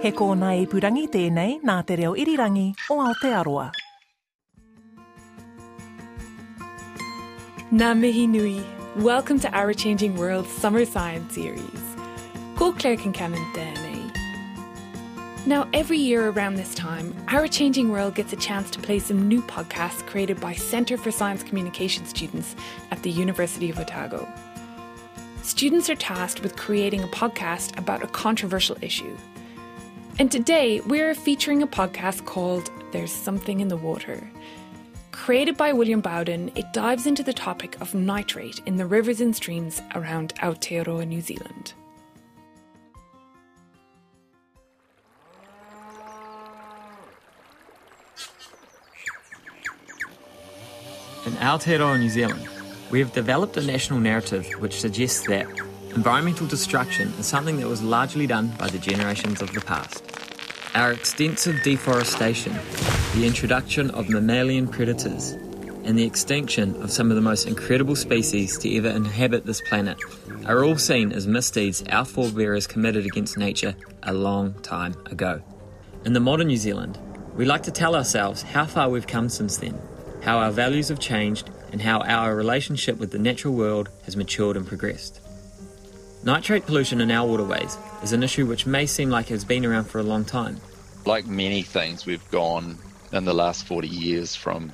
He kōna purangi tēnei nā te reo irirangi o Aotearoa. Mihi nui. Welcome to Our Changing World Summer Science Series. Ko Claire Concannon tēnei. Now, every year around this time, Our Changing World gets a chance to play some new podcasts created by Centre for Science Communication students at the University of Otago. Students are tasked with creating a podcast about a controversial issue. And today, we're featuring a podcast called There's Something in the Water. Created by William Bowden, it dives into the topic of nitrate in the rivers and streams around Aotearoa, New Zealand. In Aotearoa, New Zealand, we have developed a national narrative which suggests that environmental destruction is something that was largely done by the generations of the past. Our extensive deforestation, the introduction of mammalian predators, and the extinction of some of the most incredible species to ever inhabit this planet are all seen as misdeeds our forebears committed against nature a long time ago. In the modern New Zealand, we like to tell ourselves how far we've come since then how our values have changed, and how our relationship with the natural world has matured and progressed. Nitrate pollution in our waterways is an issue which may seem like it has been around for a long time. Like many things, we've gone in the last 40 years from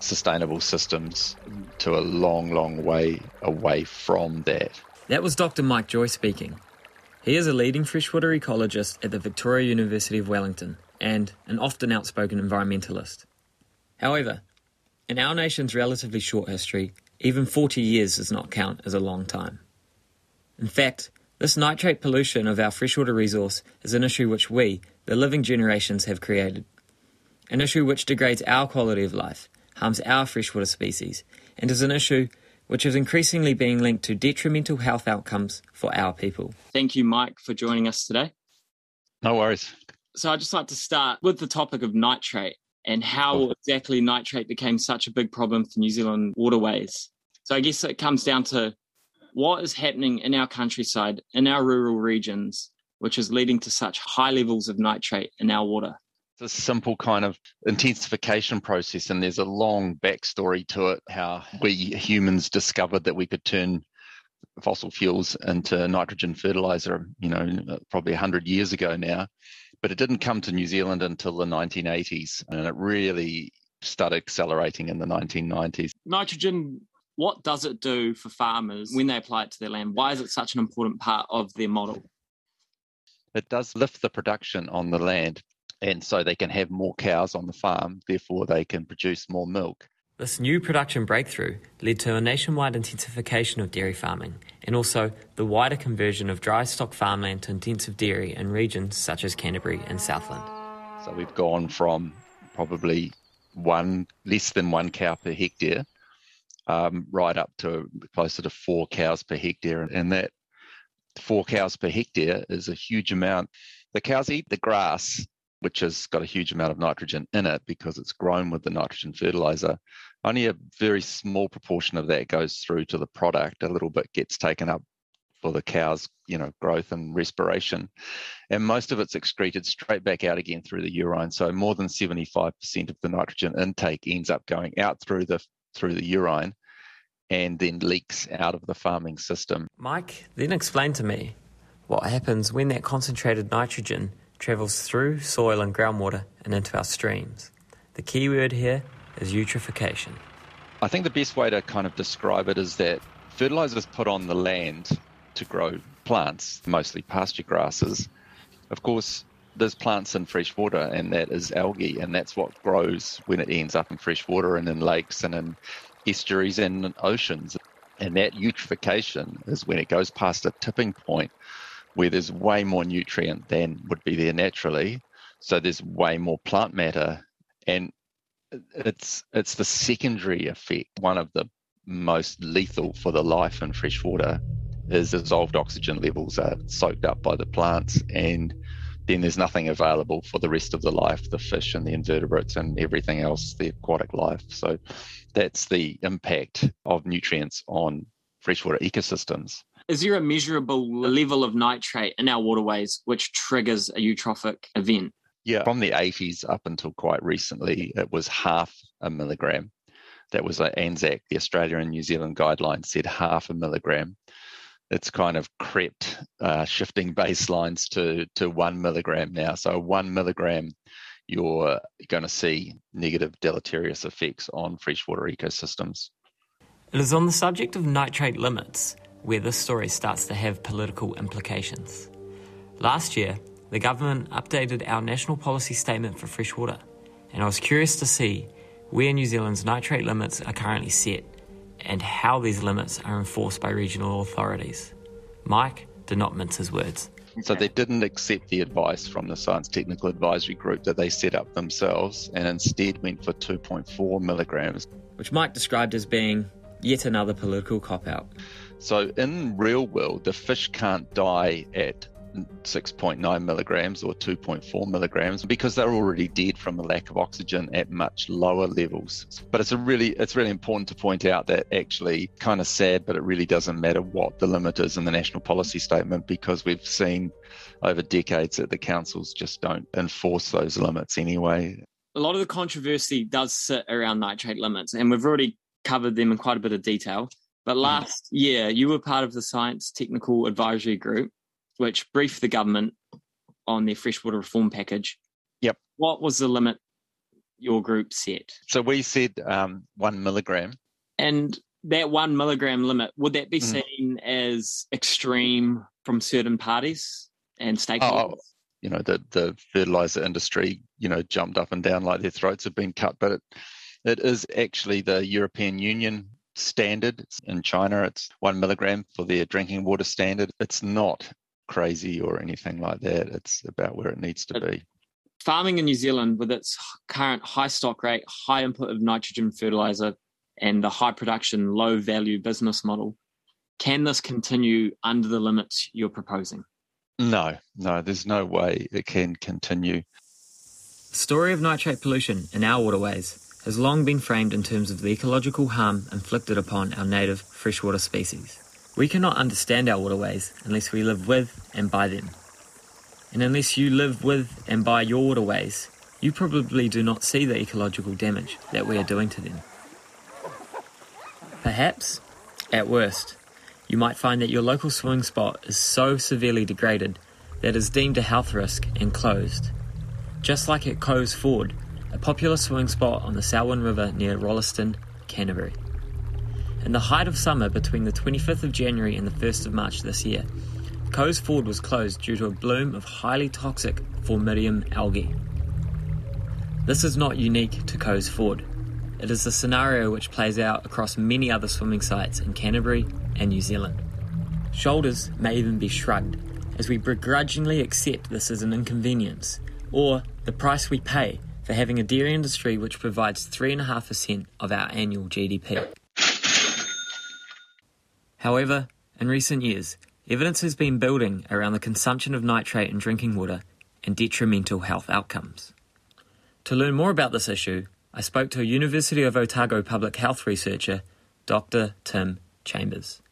sustainable systems to a long, long way away from that. That was Dr. Mike Joy speaking. He is a leading freshwater ecologist at the Victoria University of Wellington and an often outspoken environmentalist. However, in our nation's relatively short history, even 40 years does not count as a long time. In fact, this nitrate pollution of our freshwater resource is an issue which we, the living generations, have created. An issue which degrades our quality of life, harms our freshwater species, and is an issue which is increasingly being linked to detrimental health outcomes for our people. Thank you, Mike, for joining us today. No worries. So I'd just like to start with the topic of nitrate and how exactly nitrate became such a big problem for New Zealand waterways. So I guess it comes down to what is happening in our countryside, in our rural regions, which is leading to such high levels of nitrate in our water. It's a simple kind of intensification process, and there's a long backstory to it how we humans discovered that we could turn fossil fuels into nitrogen fertilizer, you know, probably 100 years ago now but it didn't come to New Zealand until the 1980s, and it really started accelerating in the 1990s. Nitrogen, what does it do for farmers when they apply it to their land? Why is it such an important part of their model? It does lift the production on the land, and so they can have more cows on the farm, therefore, they can produce more milk. This new production breakthrough led to a nationwide intensification of dairy farming and also the wider conversion of dry stock farmland to intensive dairy in regions such as Canterbury and Southland. So we've gone from probably one less than one cow per hectare um, right up to closer to four cows per hectare, and that four cows per hectare is a huge amount. The cows eat the grass which has got a huge amount of nitrogen in it because it's grown with the nitrogen fertilizer. Only a very small proportion of that goes through to the product. A little bit gets taken up for the cow's, you know, growth and respiration. And most of it's excreted straight back out again through the urine. So more than 75% of the nitrogen intake ends up going out through the through the urine and then leaks out of the farming system. Mike, then explain to me what happens when that concentrated nitrogen travels through soil and groundwater and into our streams. The key word here is eutrophication. I think the best way to kind of describe it is that fertilizers put on the land to grow plants, mostly pasture grasses. Of course, there's plants in fresh water, and that is algae, and that's what grows when it ends up in fresh water and in lakes and in estuaries and oceans. And that eutrophication is when it goes past a tipping point where there's way more nutrient than would be there naturally. So there's way more plant matter, and it's it's the secondary effect. One of the most lethal for the life in fresh water is dissolved oxygen levels are soaked up by the plants, and then there's nothing available for the rest of the life, the fish and the invertebrates and everything else, the aquatic life. So that's the impact of nutrients on freshwater ecosystems. Is there a measurable level of nitrate in our waterways which triggers a eutrophic event? Yeah, from the 80s up until quite recently, it was half a milligram. That was like ANZECC, the Australia and New Zealand guideline said half a milligram. It's kind of crept, uh, shifting baselines to to one milligram now. So one milligram, you're going to see negative deleterious effects on freshwater ecosystems. It is on the subject of nitrate limits where this story starts to have political implications. Last year, the government updated our national policy statement for freshwater, and I was curious to see where New Zealand's nitrate limits are currently set and how these limits are enforced by regional authorities. Mike did not mince his words. So they didn't accept the advice from the Science Technical Advisory Group that they set up themselves and instead went for 2.4 milligrams. Which Mike described as being yet another political cop out. So in real world, the fish can't die at 6.9 milligrams or 2.4 milligrams because they're already dead from a lack of oxygen at much lower levels. But it's a really it's really important to point out that actually kind of sad, but it really doesn't matter what the limit is in the national policy statement because we've seen over decades that the councils just don't enforce those limits anyway. A lot of the controversy does sit around nitrate limits, and we've already covered them in quite a bit of detail. But last mm. year, you were part of the Science Technical Advisory Group, which briefed the government on their freshwater reform package. Yep. What was the limit your group set? So we said um, one milligram. And that one milligram limit, would that be mm. seen as extreme from certain parties and stakeholders? Oh, you know, the, the fertilizer industry, you know, jumped up and down like their throats have been cut, but it, it is actually the European Union standard. In China, it's one milligram for their drinking water standard. It's not crazy or anything like that. It's about where it needs to be. Farming in New Zealand, with its current high stock rate, high input of nitrogen fertilizer, and the high production, low value business model, can this continue under the limits you're proposing? No, no, there's no way it can continue. The story of nitrate pollution in our waterways has long been framed in terms of the ecological harm inflicted upon our native freshwater species. We cannot understand our waterways unless we live with and by them. And unless you live with and by your waterways, you probably do not see the ecological damage that we are doing to them. Perhaps, at worst, you might find that your local swimming spot is so severely degraded that it is deemed a health risk and closed. Just like at Coes Ford, a popular swimming spot on the Selwyn River near Rolleston, Canterbury. In the height of summer between the 25th of January and the 1st of March this year, Coes Ford was closed due to a bloom of highly toxic Phormidium algae. This is not unique to Coes Ford. It is a scenario which plays out across many other swimming sites in Canterbury and New Zealand. Shoulders may even be shrugged as we begrudgingly accept this as an inconvenience, or the price we pay for having a dairy industry which provides 3.5% of our annual GDP. However, in recent years, evidence has been building around the consumption of nitrate in drinking water and detrimental health outcomes. To learn more about this issue, I spoke to a University of Otago public health researcher, Dr. Tim Chambers.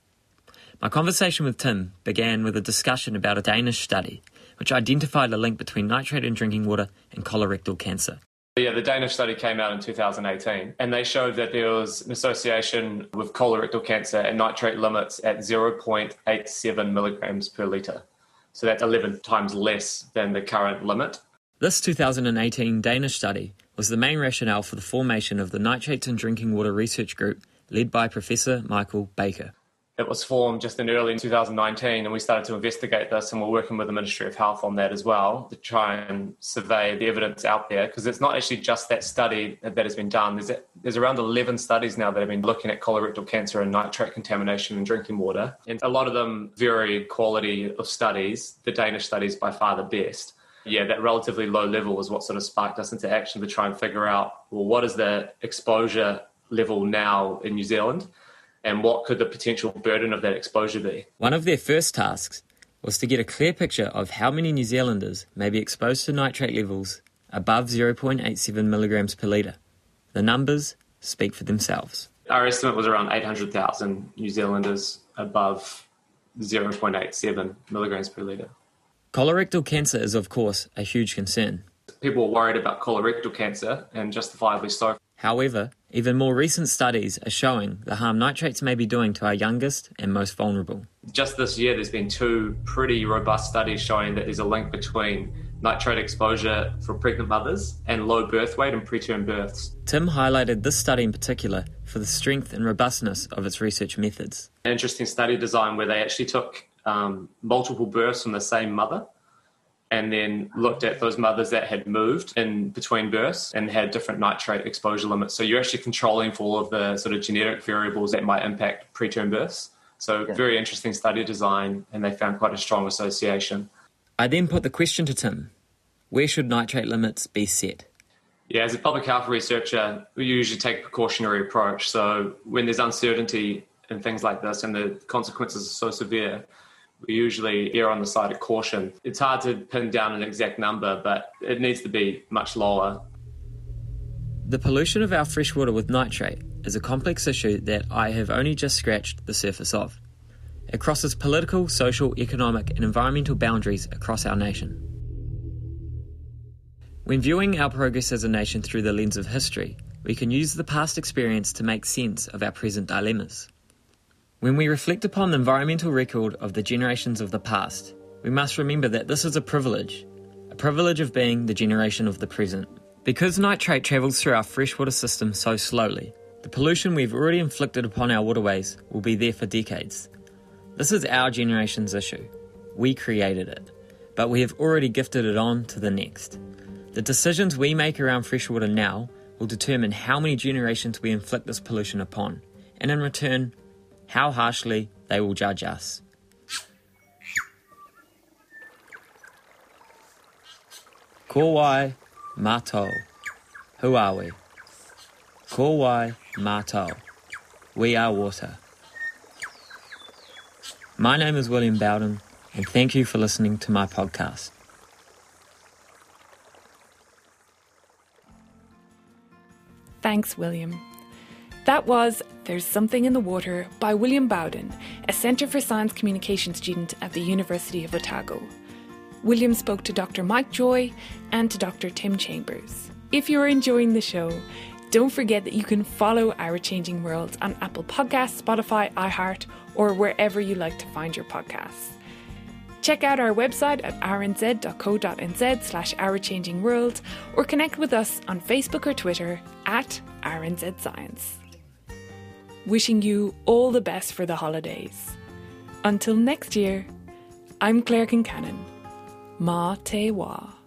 My conversation with Tim began with a discussion about a Danish study which identified a link between nitrate in drinking water and colorectal cancer. Yeah, the Danish study came out in 2018 and they showed that there was an association with colorectal cancer and nitrate limits at 0.87 milligrams per litre. So that's 11 times less than the current limit. This 2018 Danish study was the main rationale for the formation of the Nitrates in Drinking Water Research Group led by Professor Michael Baker. It was formed just in early 2019, and we started to investigate this, and we're working with the Ministry of Health on that as well to try and survey the evidence out there because it's not actually just that study that has been done. There's, there's around 11 studies now that have been looking at colorectal cancer and nitrate contamination in drinking water, and a lot of them vary quality of studies. The Danish study is by far the best yeah, that relatively low level is what sort of sparked us into action to try and figure out well, what is the exposure level now in New Zealand? And what could the potential burden of that exposure be? One of their first tasks was to get a clear picture of how many New Zealanders may be exposed to nitrate levels above 0.87 milligrams per litre. The numbers speak for themselves. Our estimate was around 800,000 New Zealanders above 0.87 milligrams per litre. Colorectal cancer is, of course, a huge concern. People are worried about colorectal cancer, and justifiably so. However, even more recent studies are showing the harm nitrates may be doing to our youngest and most vulnerable. Just this year, there's been two pretty robust studies showing that there's a link between nitrate exposure for pregnant mothers and low birth weight and preterm births. Tim highlighted this study in particular for the strength and robustness of its research methods. An interesting study design where they actually took um, multiple births from the same mother and then looked at those mothers that had moved in between births and had different nitrate exposure limits. So you're actually controlling for all of the sort of genetic variables that might impact preterm births. So yeah. very interesting study design, and they found quite a strong association. I then put the question to Tim: Where should nitrate limits be set? Yeah, as a public health researcher, we usually take a precautionary approach. So when there's uncertainty in things like this and the consequences are so severe, we usually err on the side of caution. It's hard to pin down an exact number, but it needs to be much lower. The pollution of our freshwater with nitrate is a complex issue that I have only just scratched the surface of. It crosses political, social, economic, and environmental boundaries across our nation. When viewing our progress as a nation through the lens of history, we can use the past experience to make sense of our present dilemmas. When we reflect upon the environmental record of the generations of the past, we must remember that this is a privilege, a privilege of being the generation of the present. Because nitrate travels through our freshwater system so slowly, the pollution we've already inflicted upon our waterways will be there for decades. This is our generation's issue. We created it, but we have already gifted it on to the next. The decisions we make around freshwater now will determine how many generations we inflict this pollution upon, and in return, how harshly they will judge us. Kowai Mato. Who are we? Kowai Mato. We are water. My name is William Bowden, and thank you for listening to my podcast. Thanks, William. That was There's Something in the Water by William Bowden, a Centre for Science Communication student at the University of Otago. William spoke to Dr. Mike Joy and to Dr. Tim Chambers. If you're enjoying the show, don't forget that you can follow Our Changing World on Apple Podcasts, Spotify, iHeart, or wherever you like to find your podcasts. Check out our website at rnz.co.nz slash ourchangingworld or connect with us on Facebook or Twitter at RNZ Science wishing you all the best for the holidays. Until next year, I'm Claire Concannon. Ma te wa.